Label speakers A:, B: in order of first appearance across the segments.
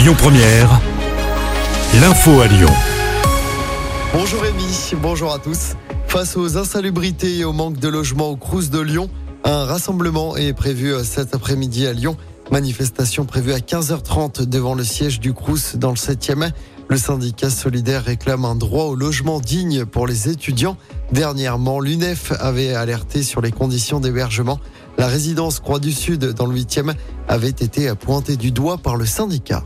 A: Lyon Première, l'info à Lyon.
B: Bonjour Rémi, bonjour à tous. Face aux insalubrités et au manque de logement au Crous de Lyon, un rassemblement est prévu cet après-midi à Lyon. Manifestation prévue à 15h30 devant le siège du Crous dans le 7e. Le syndicat solidaire réclame un droit au logement digne pour les étudiants. Dernièrement, l'UNEF avait alerté sur les conditions d'hébergement. La résidence Croix du Sud dans le 8e avait été pointée du doigt par le syndicat.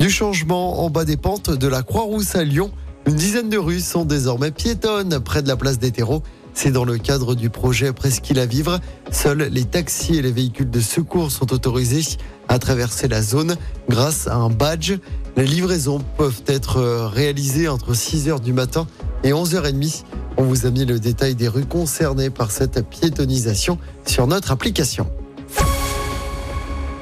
B: Du changement en bas des pentes de la Croix-Rousse à Lyon, une dizaine de rues sont désormais piétonnes près de la place des terreaux. C'est dans le cadre du projet Presqu'île à vivre. Seuls les taxis et les véhicules de secours sont autorisés à traverser la zone grâce à un badge. Les livraisons peuvent être réalisées entre 6h du matin et 11h30. On vous a mis le détail des rues concernées par cette piétonisation sur notre application.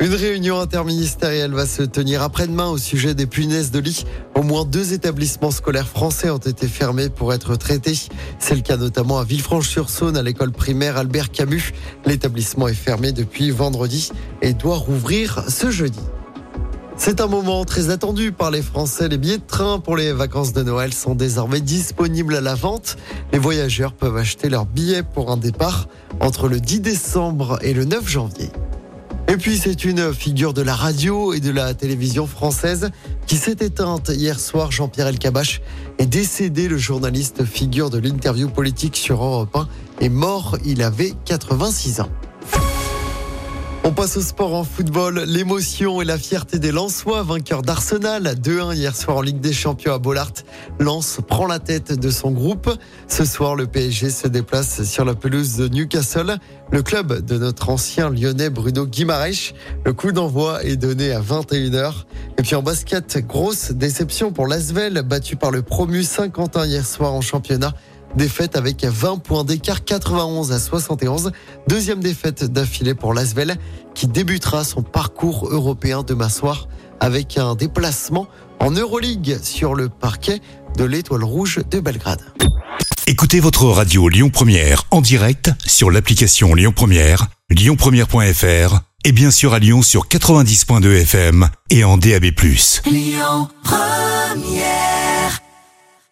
B: Une réunion interministérielle va se tenir après-demain au sujet des punaises de lit. Au moins deux établissements scolaires français ont été fermés pour être traités. C'est le cas notamment à Villefranche-sur-Saône, à l'école primaire Albert Camus. L'établissement est fermé depuis vendredi et doit rouvrir ce jeudi. C'est un moment très attendu par les Français. Les billets de train pour les vacances de Noël sont désormais disponibles à la vente. Les voyageurs peuvent acheter leurs billets pour un départ entre le 10 décembre et le 9 janvier. Et puis c'est une figure de la radio et de la télévision française qui s'est éteinte hier soir. Jean-Pierre Elkabach est décédé. Le journaliste figure de l'interview politique sur Europe 1 est mort. Il avait 86 ans. On passe au sport en football. L'émotion et la fierté des Lensois, vainqueurs d'Arsenal. 2-1 hier soir en Ligue des Champions à Bollard. Lens prend la tête de son groupe. Ce soir, le PSG se déplace sur la pelouse de Newcastle, le club de notre ancien lyonnais Bruno Guimaraes. Le coup d'envoi est donné à 21h. Et puis en basket, grosse déception pour l'Asvel, battu par le promu Saint-Quentin hier soir en championnat. Défaite avec 20 points d'écart, 91 à 71. Deuxième défaite d'affilée pour l'Asvel, qui débutera son parcours européen demain soir avec un déplacement en Euroleague sur le parquet de l'Étoile Rouge de Belgrade.
A: Écoutez votre radio Lyon Première en direct sur l'application Lyon Première, lyonpremière.fr et bien sûr à Lyon sur 90.2 FM et en DAB+.
C: Lyon Première